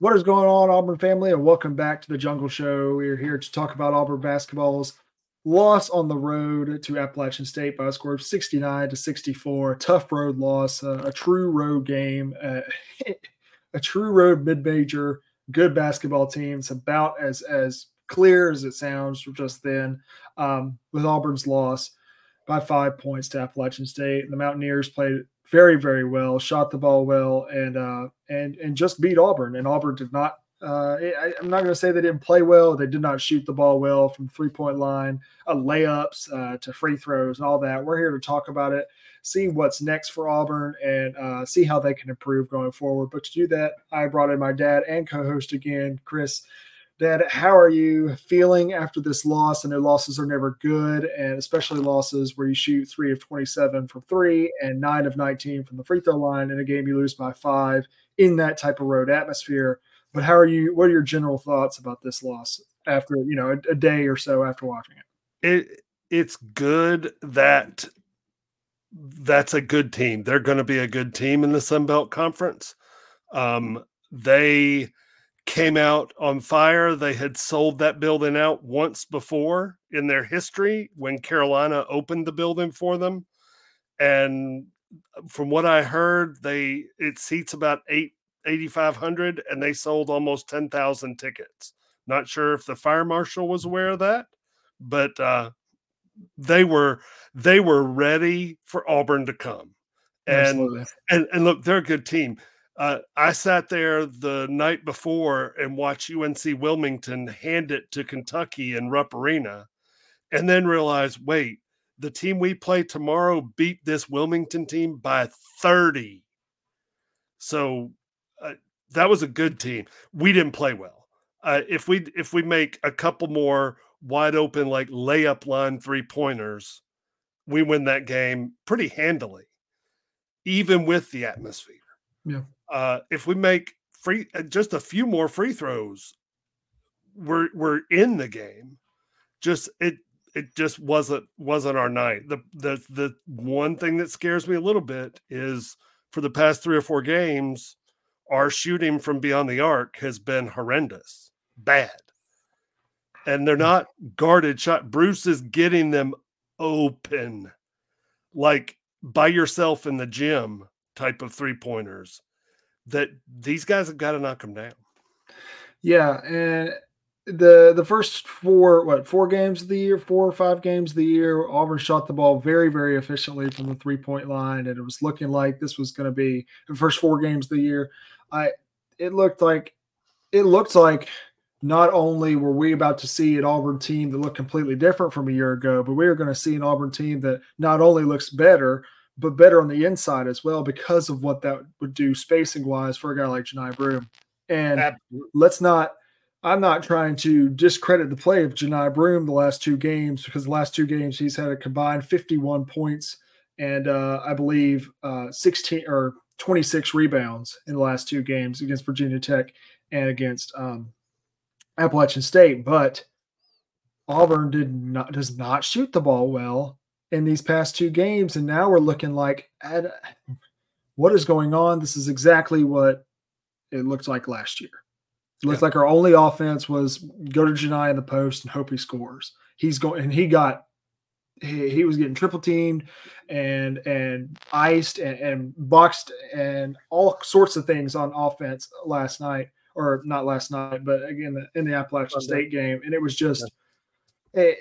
What is going on, Auburn family, and welcome back to the Jungle Show. We're here to talk about Auburn basketball's loss on the road to Appalachian State by a score of 69 to 64. Tough road loss, uh, a true road game, uh, a true road mid-major, good basketball team. It's about as as clear as it sounds just then um, with Auburn's loss by five points to Appalachian State. The Mountaineers played very, very well, shot the ball well, and uh, and and just beat Auburn. And Auburn did not. Uh, I, am not going to say they didn't play well. They did not shoot the ball well from three point line, uh, layups uh, to free throws, and all that. We're here to talk about it, see what's next for Auburn, and uh, see how they can improve going forward. But to do that, I brought in my dad and co-host again, Chris. Dad, how are you feeling after this loss? I know losses are never good, and especially losses where you shoot three of 27 from three and nine of 19 from the free throw line in a game you lose by five in that type of road atmosphere. But how are you? What are your general thoughts about this loss after you know a, a day or so after watching it? It it's good that that's a good team. They're going to be a good team in the Sun Belt Conference. Um, they came out on fire. They had sold that building out once before in their history when Carolina opened the building for them. And uh, from what I heard, they it seats about eight 8500 and they sold almost 10,000 tickets. Not sure if the fire marshal was aware of that, but uh, they were they were ready for Auburn to come. And Absolutely. and and look, they're a good team uh, I sat there the night before and watched UNC Wilmington hand it to Kentucky in Rupp Arena, and then realized, wait, the team we play tomorrow beat this Wilmington team by 30. So uh, that was a good team. We didn't play well. Uh, if we if we make a couple more wide open like layup line three pointers, we win that game pretty handily, even with the atmosphere. Yeah uh, if we make free uh, just a few more free throws, we're we're in the game. Just it it just wasn't wasn't our night. The the the one thing that scares me a little bit is for the past three or four games, our shooting from beyond the arc has been horrendous, bad. And they're not guarded shot. Bruce is getting them open, like by yourself in the gym type of three pointers that these guys have got to knock them down. Yeah, and the the first four what four games of the year, four or five games of the year, Auburn shot the ball very very efficiently from the three point line, and it was looking like this was going to be the first four games of the year. I it looked like it looked like not only were we about to see an Auburn team that looked completely different from a year ago, but we were going to see an Auburn team that not only looks better, but better on the inside as well because of what that would do spacing wise for a guy like Johni Broome. And Absolutely. let's not, I'm not trying to discredit the play of Johni Broome the last two games because the last two games he's had a combined 51 points and uh, I believe uh, 16 or 26 rebounds in the last two games against Virginia Tech and against um, Appalachian State. But Auburn did not does not shoot the ball well in these past two games, and now we're looking like, what is going on? This is exactly what it looked like last year. It looks yeah. like our only offense was go to Johni in the post and hope he scores. He's going, and he got he, he was getting triple teamed and and iced and, and boxed and all sorts of things on offense last night or not last night, but again in the Appalachian State game, and it was just. It,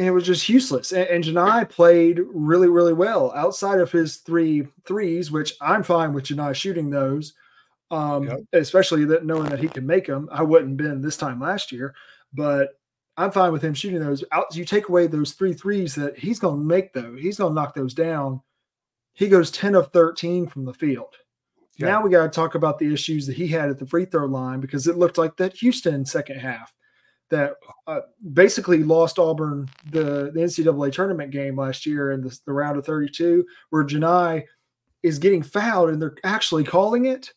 and it was just useless. And, and Johni played really, really well outside of his three threes, which I'm fine with Johni shooting those, um, yep. especially that knowing that he can make them. I wouldn't been this time last year, but I'm fine with him shooting those. Out, you take away those three threes that he's going to make, though. He's going to knock those down. He goes 10 of 13 from the field. Yeah. Now we got to talk about the issues that he had at the free throw line because it looked like that Houston second half that uh, basically lost Auburn the, the NCAA tournament game last year in the, the round of 32, where Johni is getting fouled and they're actually calling it.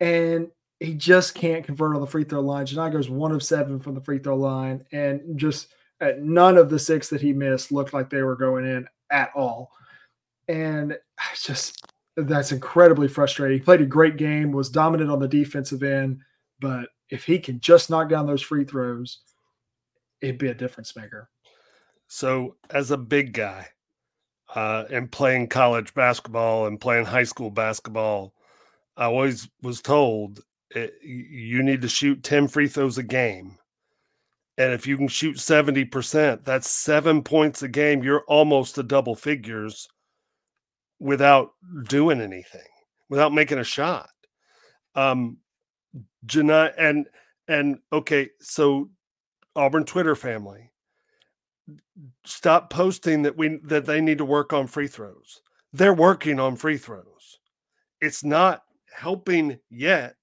And he just can't convert on the free throw line. Johni goes one of seven from the free throw line, and just at none of the six that he missed looked like they were going in at all. And just that's incredibly frustrating. He played a great game, was dominant on the defensive end, but if he can just knock down those free throws, it'd be a difference maker. So, as a big guy, uh, and playing college basketball and playing high school basketball, I always was told it, eh, you need to shoot 10 free throws a game. And if you can shoot 70%, that's seven points a game. You're almost to double figures without doing anything, without making a shot. Um, Johni and and okay, so Auburn Twitter family, stop posting that we that they need to work on free throws. They're working on free throws. It's not helping yet,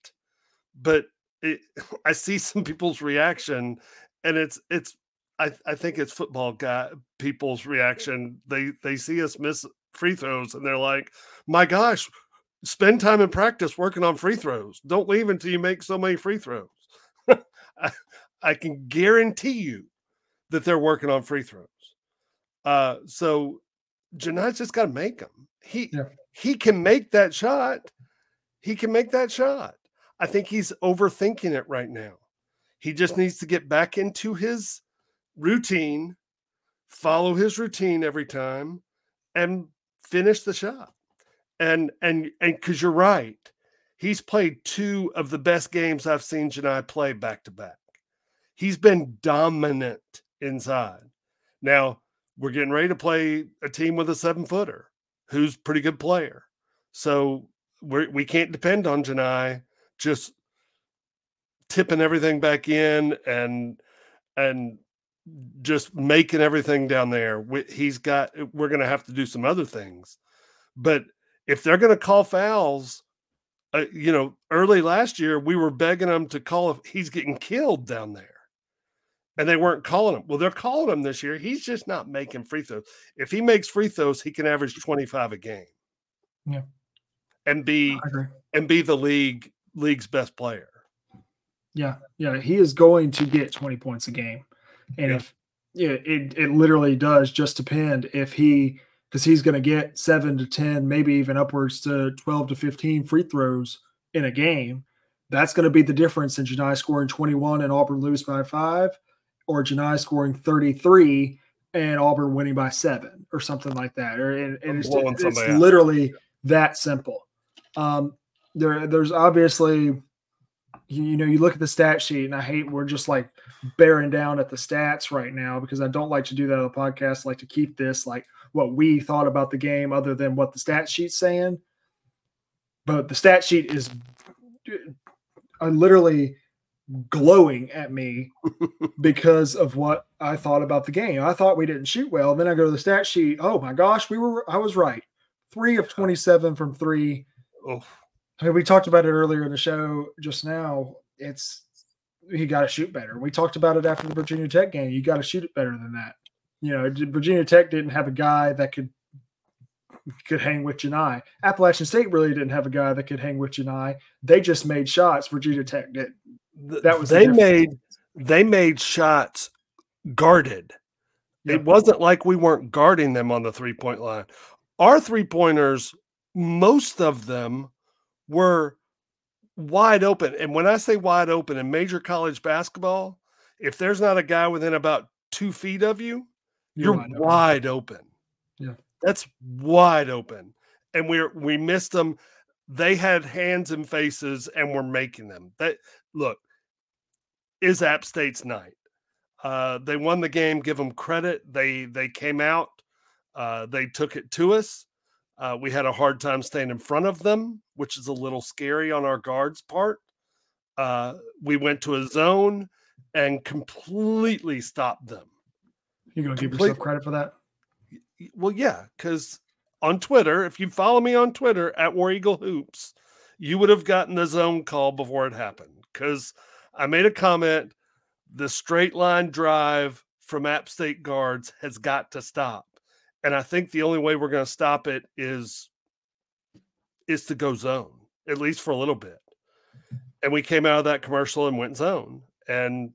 but it, I see some people's reaction, and it's it's I, I think it's football guy people's reaction. They they see us miss free throws and they're like, my gosh, spend time in practice working on free throws. Don't leave until you make so many free throws. I, I, can guarantee you that they're working on free throws. Uh, so Johni's just got to make them. He yeah. he can make that shot. He can make that shot. I think he's overthinking it right now. He just needs to get back into his routine, follow his routine every time, and finish the shot. And and and because you're right, he's played two of the best games I've seen Johni play back to back. He's been dominant inside. Now we're getting ready to play a team with a seven footer who's pretty good player. So we're, we can't depend on Johni just tipping everything back in and and just making everything down there. He's got, we're going to have to do some other things. But if they're going to call fouls, uh, you know, early last year, we were begging them to call if he's getting killed down there. And they weren't calling him. Well, they're calling him this year. He's just not making free throws. If he makes free throws, he can average 25 a game. Yeah. And be and be the league league's best player. Yeah. Yeah. He is going to get 20 points a game. And yeah. if yeah, it, it literally does just depend if he because he's going to get seven to 10, maybe even upwards to 12 to 15 free throws in a game. That's going to be the difference in Johni scoring 21 and Auburn lose by five, or Johni scoring 33 and Auburn winning by seven, or something like that. Or and, and it's, it's literally that simple. Um, there, there's obviously you know, you look at the stat sheet, and I hate we're just like bearing down at the stats right now because I don't like to do that on the podcast. I like to keep this like what we thought about the game, other than what the stat sheet's saying. But the stat sheet is uh, literally glowing at me because of what I thought about the game. I thought we didn't shoot well. Then I go to the stat sheet. Oh my gosh, we were I was right. Three of 27 from three. Oh. I mean, we talked about it earlier in the show just now. It's you got to shoot better. We talked about it after the Virginia Tech game. You got to shoot it better than that. You know, Virginia Tech didn't have a guy that could could hang with Johni. Appalachian State really didn't have a guy that could hang with Johni. They just made shots. Virginia Tech did. That was they the made they made shots guarded. Yep. It wasn't like we weren't guarding them on the three point line. Our three pointers, most of them were wide open. And when I say wide open in major college basketball, if there's not a guy within about two feet of you, you're, you're wide, open. open. Yeah. That's wide open. And we're we missed them. They had hands and faces and we're making them. That look is App State's night. Uh, they won the game. Give them credit. They they came out. Uh, they took it to us. Uh, we had a hard time staying in front of them, which is a little scary on our guards' part. Uh, we went to a zone and completely stopped them. You're going to give yourself credit for that? Well, yeah, because on Twitter, if you follow me on Twitter at War Eagle Hoops, you would have gotten the zone call before it happened. Because I made a comment the straight line drive from App State guards has got to stop. And I think the only way we're going to stop it is is to go zone, at least for a little bit. And we came out of that commercial and went zone, and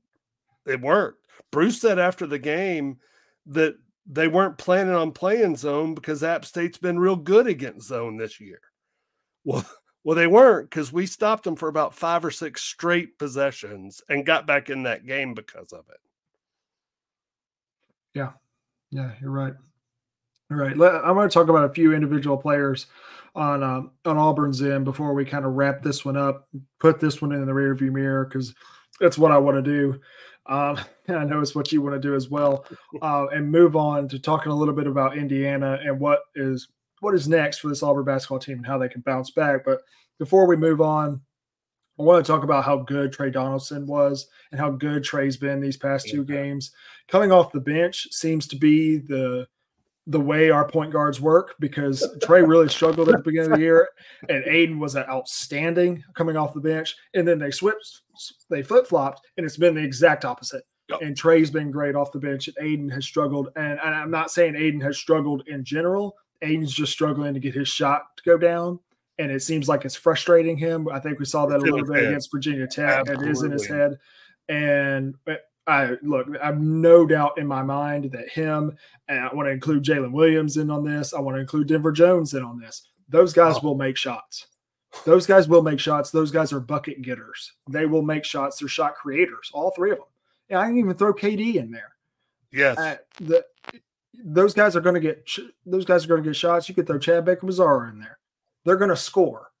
it worked. Bruce said after the game that they weren't planning on playing zone because App State's been real good against zone this year. Well, well, they weren't because we stopped them for about five or six straight possessions and got back in that game because of it. Yeah, yeah, you're right. All right, I'm going to talk about a few individual players on um, on Auburn's end before we kind of wrap this one up. Put this one in the rearview mirror because that's what I want to do. Um, I know it's what you want to do as well. Uh, and move on to talking a little bit about Indiana and what is what is next for this Auburn basketball team and how they can bounce back. But before we move on, I want to talk about how good Tre Donaldson was and how good Tre's been these past two games. Coming off the bench seems to be the the way our point guards work because Tre really struggled at the beginning of the year, and Aden was outstanding coming off the bench. And then they switched, they flip flopped, and it's been the exact opposite. Yep. And Tre's been great off the bench, and Aden has struggled. And, and, I'm not saying Aden has struggled in general. Aden's just struggling to get his shot to go down, and it seems like it's frustrating him. I think we saw that it's a little bit head. against Virginia Tech. Absolutely. It is in his head, and I look, I have no doubt in my mind that him and I want to include Jaylin Williams in on this. I want to include Denver Jones in on this. Those guys oh. will make shots. Those guys will make shots. Those guys are bucket getters. They will make shots. They're shot creators. All three of them. Yeah, I can even throw KD in there. Yes. Uh, the, those guys are going to get those guys are going to get shots. You could throw Chad Baker Mazara in there. They're going to score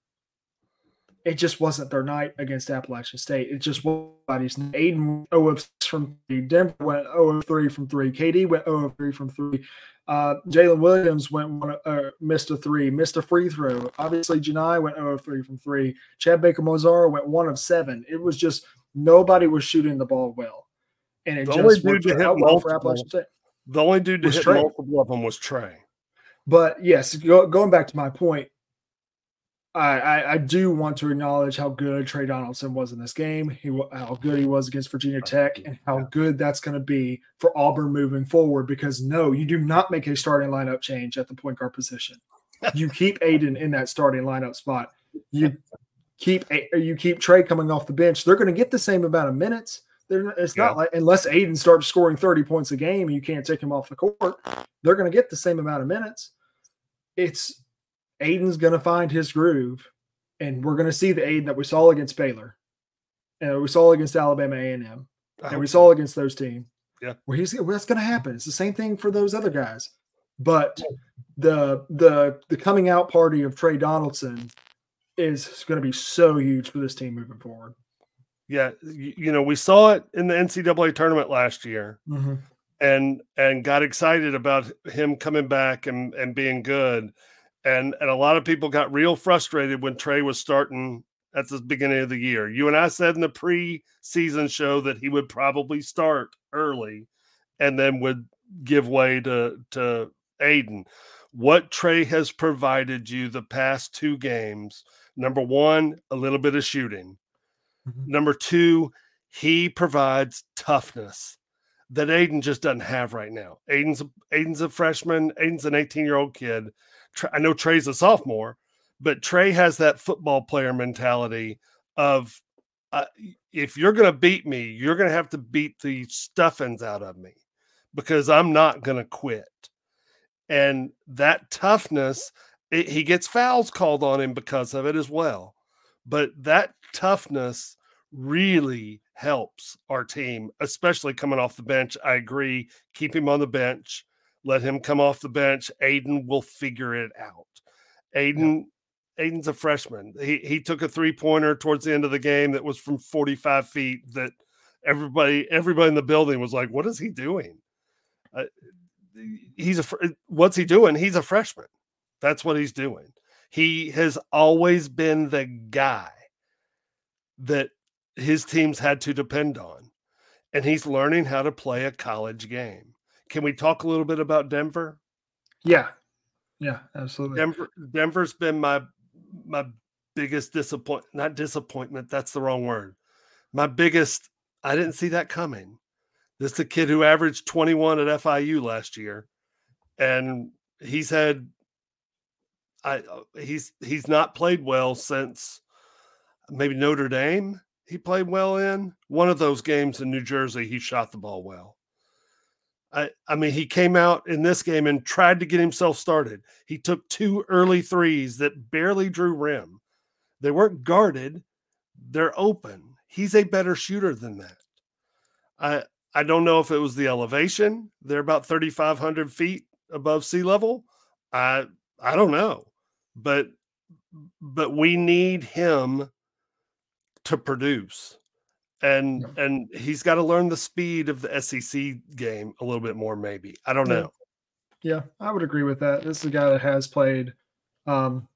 it just wasn't their night against Appalachian State. It just wasn't Aden 0 of 6 from 3. Denver went 0 of 3 from 3. KD went 0 of 3 from 3. Uh, Jaylin Williams went one, uh, missed a three, missed a free throw. Obviously, Johni went 0 of 3 from 3. Chad Baker Mazara went 1 of 7. It was just nobody was shooting the ball well. And it the just only dude to hit well for Appalachian State. The only dude to hit Tre. multiple of them was Tre. But yes, go, going back to my point, I, I, do want to acknowledge how good Tre Donaldson was in this game. He how good he was against Virginia Tech, and how good that's going to be for Auburn moving forward. Because no, you do not make a starting lineup change at the point guard position. You keep Aden in that starting lineup spot. You keep you keep Tre coming off the bench. They're going to get the same amount of minutes. They're, it's yeah. not like unless Aden starts scoring thirty points a game, you can't take him off the court. They're going to get the same amount of minutes. It's Aden's going to find his groove, and we're going to see the Aden that we saw against Baylor, and we saw against Alabama A and M, and we saw against those teams. Yeah, where he's where that's going to happen. It's the same thing for those other guys, but the the the coming out party of Tre Donaldson is going to be so huge for this team moving forward. Yeah, you, you know we saw it in the NCAA tournament last year. Mm-hmm and and got excited about him coming back and and being good and and a lot of people got real frustrated when Tre was starting at the beginning of the year. You and I said in the pre-season show that he would probably start early and then would give way to to Aden. What Tre has provided you the past two games, number one, a little bit of shooting. Mm-hmm. Number two, he provides toughness that Aden just doesn't have right now. Aiden's Aden's a freshman. Aden's an 18 year old kid I know Tre's a sophomore, but Tre has that football player mentality of uh, if you're going to beat me, you're going to have to beat the stuffings out of me because I'm not going to quit. And that toughness, it, he gets fouls called on him because of it as well. But that toughness really helps our team, especially coming off the bench. I agree. Keep him on the bench. Let him come off the bench. Aden will figure it out. Aden, yeah. Aden's a freshman. He he took a three pointer towards the end of the game that was from 45 feet that everybody everybody in the building was like, "What is he doing?" Uh, he's a what's he doing? He's a freshman. That's what he's doing. He has always been the guy that his teams had to depend on, and he's learning how to play a college game. Can we talk a little bit about Denver? Yeah. Yeah, absolutely. Denver Denver's been my my biggest disappointment, not disappointment, that's the wrong word. My biggest I didn't see that coming. This is a kid who averaged 21 at FIU last year and he's had I uh, he's he's not played well since maybe Notre Dame. He played well in one of those games in New Jersey. He shot the ball well. I, I mean, he came out in this game and tried to get himself started. He took two early threes that barely drew rim. They weren't guarded, they're open. He's a better shooter than that. I I don't know if it was the elevation. They're about 3,500 feet above sea level. I I don't know, but but we need him to produce and yeah. and he's got to learn the speed of the SEC game a little bit more. Maybe I don't know. Yeah, I would agree with that. This is a guy that has played um,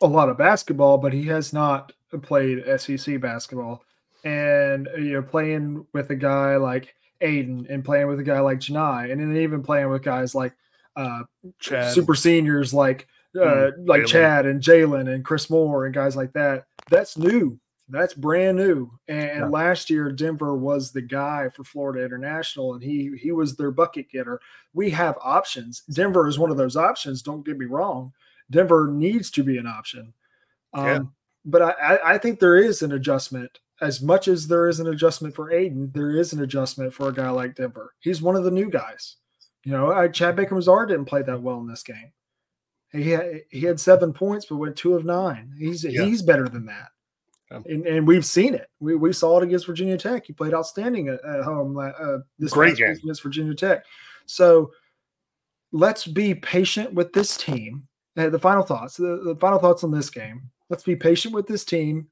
a lot of basketball, but he has not played SEC basketball. And you know, playing with a guy like Aden, and playing with a guy like Johni, and then even playing with guys like uh, Chad. super seniors like uh, mm, like Jaylin. Chad and Jaylin and Chris Moore and guys like that. That's new that's brand new. And, yeah. last year, Denver was the guy for Florida International, and he he was their bucket getter. We have options. Denver is one of those options. Don't get me wrong. Denver needs to be an option. Um, yeah. But I, I think there is an adjustment. As much as there is an adjustment for Aden, there is an adjustment for a guy like Denver. He's one of the new guys. You know, I, Chad Baker Mazara didn't play that well in this game. He had, he had seven points, but went two of nine. He's yeah. he's better than that. And, and, we've seen it. We, we saw it against Virginia Tech. He played outstanding at, at home uh, this great game against Virginia Tech. So let's be patient with this team. Uh, the final thoughts. The, the, final thoughts on this game. Let's be patient with this team.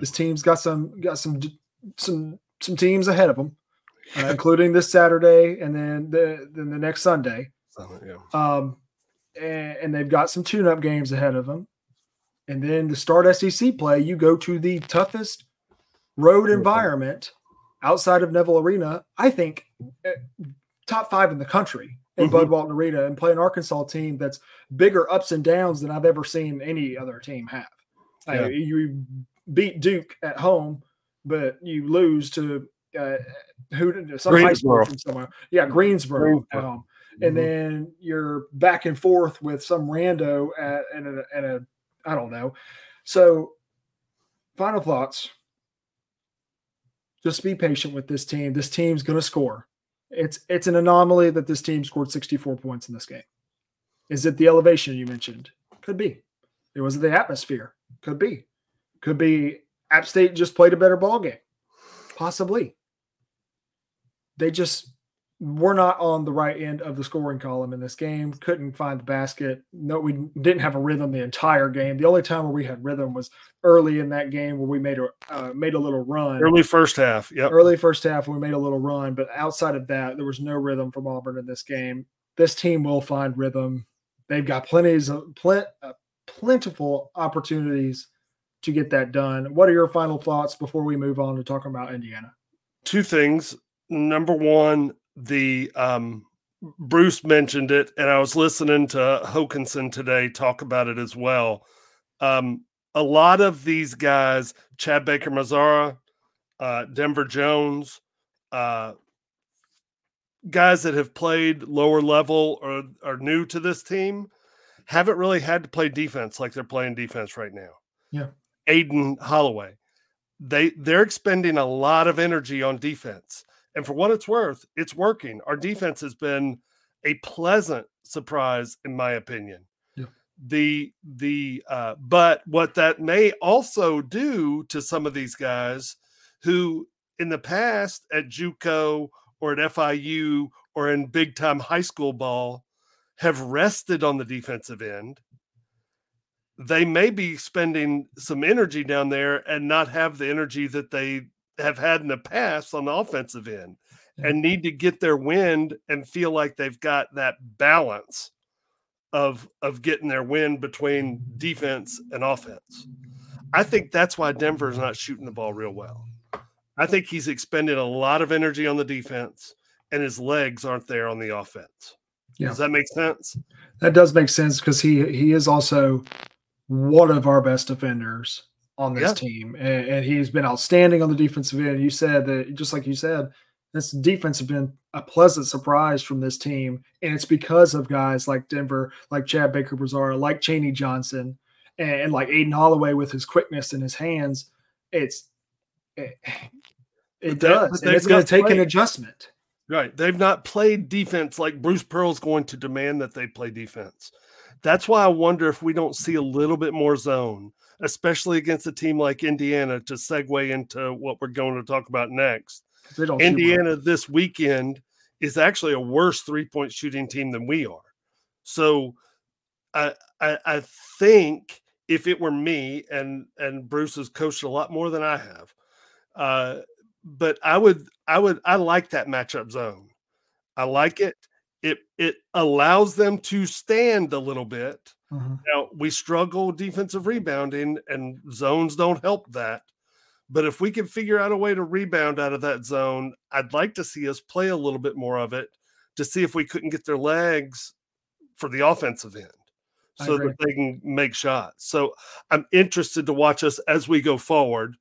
This team's got some got some some some teams ahead of them, uh, including this Saturday and then the then the next Sunday. yeah. Um, and, and they've got some tune-up games ahead of them. And then to start SEC play, you go to the toughest road environment outside of Neville Arena. I think eh, top five in the country in mm-hmm. Bud Walton Arena and play an Arkansas team that's bigger ups and downs than I've ever seen any other team have. Yeah. You beat Duke at home, but you lose to uh, who some high school from somewhere. Yeah, Greensboro, Greensboro. at home. Mm-hmm. And then you're back and forth with some rando at, at, a, at a I don't know. So, final thoughts. Just be patient with this team. This team's going to score. It's it's an anomaly that this team scored 64 points in this game. Is it the elevation you mentioned? Could be. It was the atmosphere. Could be. Could be App State just played a better ball game. Possibly. They just we're not on the right end of the scoring column in this game. Couldn't find the basket. No, we didn't have a rhythm the entire game. The only time where we had rhythm was early in that game where we made a uh, made a little run. Early first half, yeah. Early first half, we made a little run, but outside of that, there was no rhythm from Auburn in this game. This team will find rhythm. They've got plenty of plenty, uh, plentiful opportunities to get that done. What are your final thoughts before we move on to talking about Indiana? Two things. Number one, the um, Bruce mentioned it, and I was listening to Hokanson today talk about it as well. Um, a lot of these guys, Chad Baker Mazara, uh, Denver Jones, uh, guys that have played lower level or are new to this team, haven't really had to play defense like they're playing defense right now. Yeah. Aden Holloway, they they're expending a lot of energy on defense. And for what it's worth, it's working. Our defense has been a pleasant surprise, in my opinion. Yeah. The the uh, but what that may also do to some of these guys who in the past at JUCO or at FIU or in big time high school ball have rested on the defensive end. They may be spending some energy down there and not have the energy that they have had in the past on the offensive end and need to get their wind and feel like they've got that balance of of getting their wind between defense and offense. I think that's why Denver is not shooting the ball real well. I think he's expended a lot of energy on the defense and his legs aren't there on the offense. Yeah. Does that make sense? That does make sense because he he is also one of our best defenders on this yeah. team, and, and, he's been outstanding on the defensive end. You said that, just like you said, this defense has been a pleasant surprise from this team, and it's because of guys like Denver, like Chad Baker Mazara, like Chaney Johnson, and, and, like Aden Holloway with his quickness and his hands. It's it, it does, and it's going to take an adjustment. Right. They've not played defense like Bruce Pearl's going to demand that they play defense. That's why I wonder if we don't see a little bit more zone, especially against a team like Indiana, to segue into what we're going to talk about next. Indiana this weekend is actually a worse three point shooting team than we are. So I, I, I think if it were me and and Bruce has coached a lot more than I have, uh, but I would I would I like that matchup zone. I like it. It it allows them to stand a little bit. Mm-hmm. Now we struggle defensive rebounding, and zones don't help that. But if we can figure out a way to rebound out of that zone, I'd like to see us play a little bit more of it to see if we couldn't get their legs for the offensive end so that they can make shots. So I'm interested to watch us as we go forward.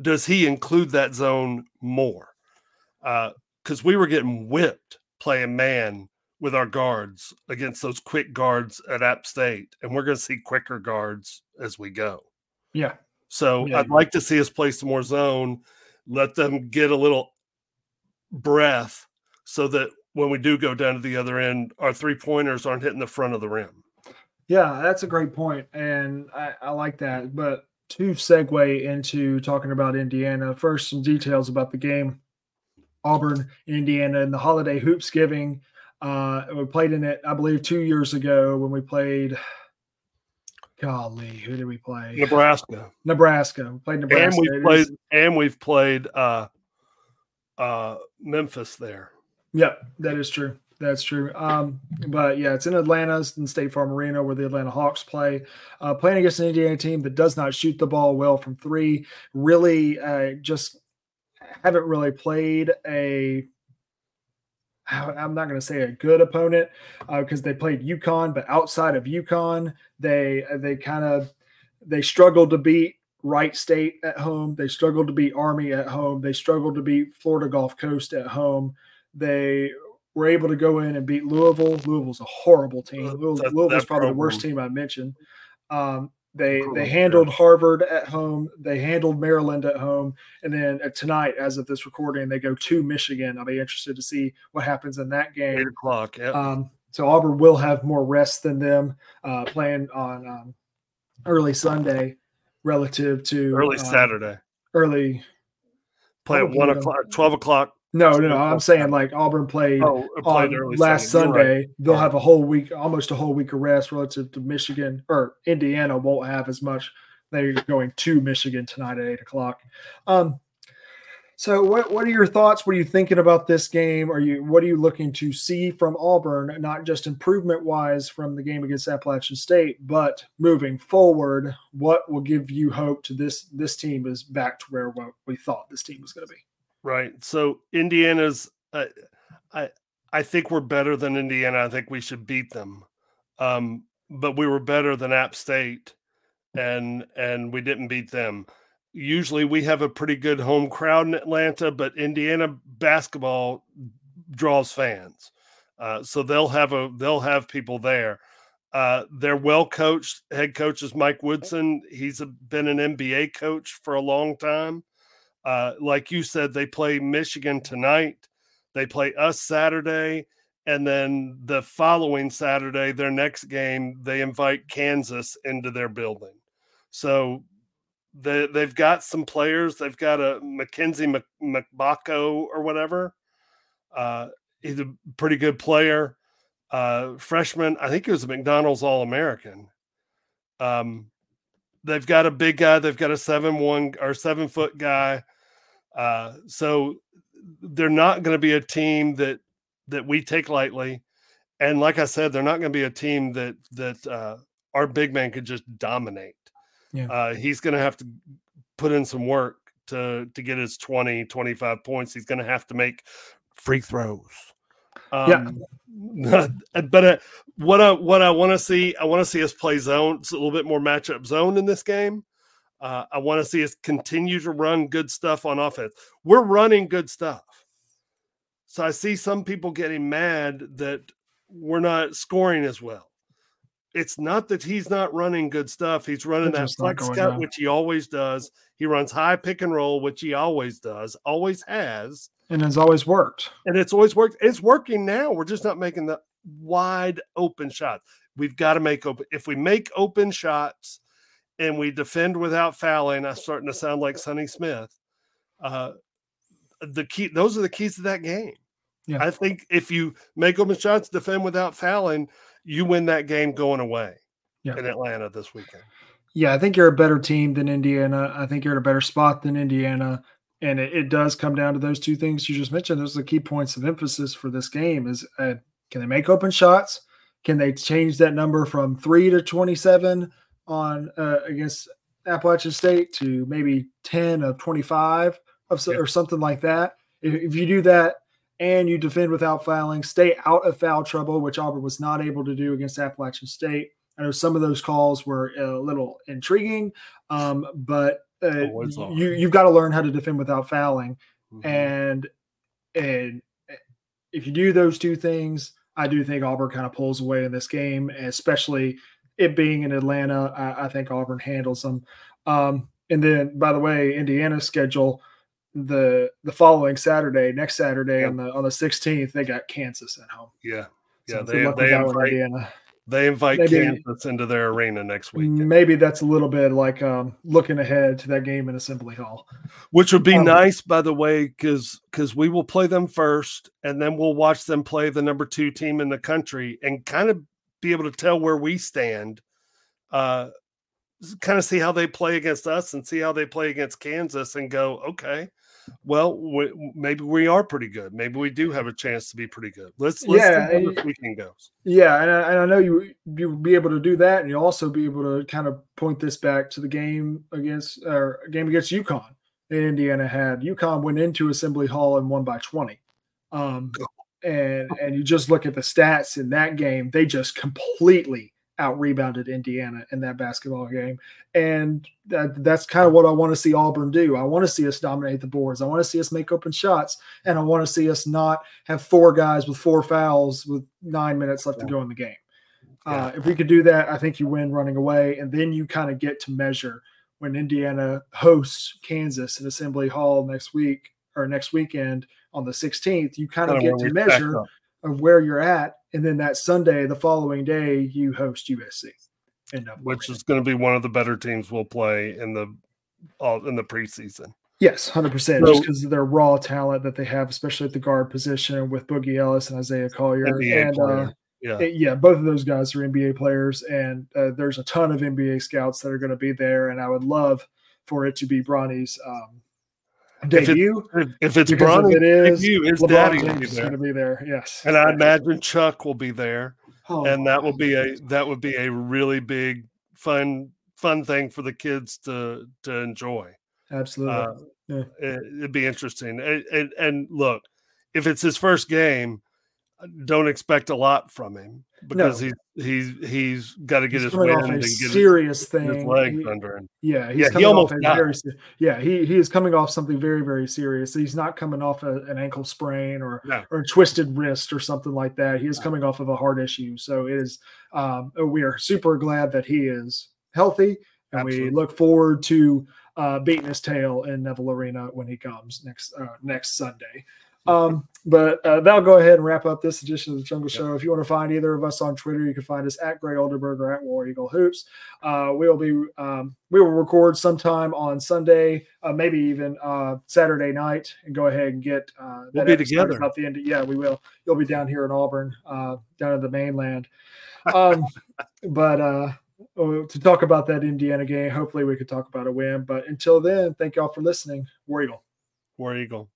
Does he include that zone more? Because uh, we were getting whipped playing man with our guards against those quick guards at App State, and we're going to see quicker guards as we go. Yeah. So yeah. I'd like to see us play some more zone, let them get a little breath so that when we do go down to the other end, our three pointers aren't hitting the front of the rim. Yeah, that's a great point, and I, I like that. But to segue into talking about Indiana, first some details about the game. Auburn, Indiana, and the holiday hoops giving. Uh, we played in it, I believe, two years ago when we played. Golly, who did we play? Nebraska. Nebraska. We played Nebraska. And we played, and we've played uh, uh, Memphis there. Yep, that is true. That's true. Um, but yeah, it's in Atlanta, in State Farm Arena, where the Atlanta Hawks play. Uh, playing against an Indiana team that does not shoot the ball well from three. Really, uh, just haven't really played a. I'm not going to say a good opponent because uh, they played UConn, but outside of UConn, they they kind of they struggled to beat Wright State at home. They struggled to beat Army at home. They struggled to beat Florida Gulf Coast at home. They were able to go in and beat Louisville. Louisville's a horrible team. Louisville, Louisville's probably the worst team I mentioned. Um, they they handled Harvard at home. They handled Maryland at home, and then uh, tonight, as of this recording, they go to Michigan. I'll be interested to see what happens in that game. Eight o'clock. Yeah. Um, so Auburn will have more rest than them, uh, playing on um, early Sunday relative to early uh, Saturday. Early. Play at one o'clock, twelve o'clock no, no, no. I'm saying like Auburn played, oh, played on last Sunday. Right. They'll have a whole week, almost a whole week of rest relative to Michigan or Indiana won't have as much. They're going to Michigan tonight at eight o'clock. Um, so what what are your thoughts? What are you thinking about this game? Are you what are you looking to see from Auburn, not just improvement wise from the game against Appalachian State, but moving forward, what will give you hope to this this team is back to where we thought this team was going to be? Right. So Indiana's, uh, I I think we're better than Indiana. I think we should beat them. Um, but we were better than App State, and and we didn't beat them. Usually we have a pretty good home crowd in Atlanta, but Indiana basketball draws fans, uh, so they'll have a they'll have people there. Uh, they're well coached. Head coach is Mike Woodson. He's a, been an NBA coach for a long time. Uh, like you said, they play Michigan tonight. They play us Saturday. And then the following Saturday, their next game, they invite Kansas into their building. So they, they've got some players. They've got a Mackenzie Mgbako or whatever. Uh, he's a pretty good player. Uh, freshman, I think he was a McDonald's All American. Um, they've got a big guy. They've got a seven one or seven foot guy. Uh, so they're not going to be a team that that we take lightly. And like I said, they're not going to be a team that that uh, our big man could just dominate. Yeah. Uh, he's going to have to put in some work to to get his 20, 25 points. He's going to have to make free throws. Um, yeah. but uh, what I what I want to see, I want to see us play zone. It's a little bit more matchup zone in this game. Uh, I want to see us continue to run good stuff on offense. We're running good stuff. So I see some people getting mad that we're not scoring as well. it's not that he's not running good stuff. He's running that flex cut, which he always does. He runs high pick and roll, which he always does, always has, and has always worked. And it's always worked. It's working now. We're just not making the wide open shots. We've got to make open. If we make open shots and we defend without fouling, I'm starting to sound like Sonny Smith. Uh, the key; those are the keys to that game. Yeah. I think if you make open shots, defend without fouling, you win that game going away yeah. in Atlanta this weekend. Yeah, I think you're a better team than Indiana. I think you're in a better spot than Indiana. And it, it does come down to those two things you just mentioned. Those are the key points of emphasis for this game is uh, can they make open shots? Can they change that number from three to 27 on uh, against Appalachian State to maybe 10 of 25 of, yeah. or something like that? If, if you do that, and you defend without fouling, stay out of foul trouble, which Auburn was not able to do against Appalachian State. I know some of those calls were a little intriguing, um, but uh, you you've got to learn how to defend without fouling, mm-hmm. and and if you do those two things, I do think Auburn kind of pulls away in this game, especially it being in Atlanta. I, I think Auburn handles them. Um, and then, by the way, Indiana's schedule the the following Saturday, next Saturday yeah. on the on the 16th, they got Kansas at home. Yeah, yeah, so they they invite, they invite maybe, Kansas into their arena next week. Maybe that's a little bit like um, looking ahead to that game in Assembly Hall, which would be um, nice, by the way, because because we will play them first, and then we'll watch them play the number two team in the country, and kind of be able to tell where we stand. Uh, kind of see how they play against us and see how they play against Kansas and go, okay, well, we, maybe we are pretty good. Maybe we do have a chance to be pretty good. Let's, let's yeah, see how this weekend goes. Yeah, and I, and I know you you'll be able to do that, and you'll also be able to kind of point this back to the game against or game against UConn that Indiana had. UConn went into Assembly Hall and won by twenty. Um, and and you just look at the stats in that game; they just completely out rebounded Indiana in that basketball game. And that, that's kind of what I want to see Auburn do. I want to see us dominate the boards. I want to see us make open shots. And I want to see us not have four guys with four fouls with nine minutes left yeah. to go in the game. Yeah. Uh, if we could do that, I think you win running away. And then you kind of get to measure when Indiana hosts Kansas in Assembly Hall next week or next weekend on the 16th. You kind of get to measure of where you're at and then that Sunday, the following day, you host USC, which is going to be one of the better teams we'll play in the uh, in the preseason. Yes, hundred percent. Just because of their raw talent that they have, especially at the guard position with Boogie Ellis and Isaiah Collier, NBA and uh, yeah, it, yeah, both of those guys are NBA players, and uh, there's a ton of NBA scouts that are going to be there, and I would love for it to be Bronny's um, debut. If, it, if it's Bronny, it is, debut, his daddy will be going to be there. Yes, and I imagine Chuck will be there, oh, and that will be a that would be a really big fun fun thing for the kids to to enjoy. Absolutely, uh, yeah. it, would be interesting. And, and, and look, if it's his first game, don't expect a lot from him because no. he's he's he's got to get he's his wind and get serious his, thing. His leg he, under him. Yeah, he's yeah, coming he off very, yeah he he is coming off something very very serious. He's not coming off a, an ankle sprain or no. or a twisted wrist or something like that. He is no. coming off of a heart issue. So it is um, we are super glad that he is healthy and Absolutely. we look forward to uh, beating his tail in Neville Arena when he comes next uh, next Sunday. Um, but uh, that'll go ahead and wrap up this edition of the Jungle Show. If you want to find either of us on Twitter, you can find us at Gray Oldenburg or at War Eagle Hoops. Uh, we will be um, we will record sometime on Sunday, uh, maybe even uh, Saturday night, and go ahead and get uh, we'll be together about the end. Of, yeah, we will. You'll be down here in Auburn, uh, down in the mainland. Um, but uh, oh, to talk about that Indiana game, hopefully we could talk about a win. But until then, thank y'all for listening. War Eagle. War Eagle.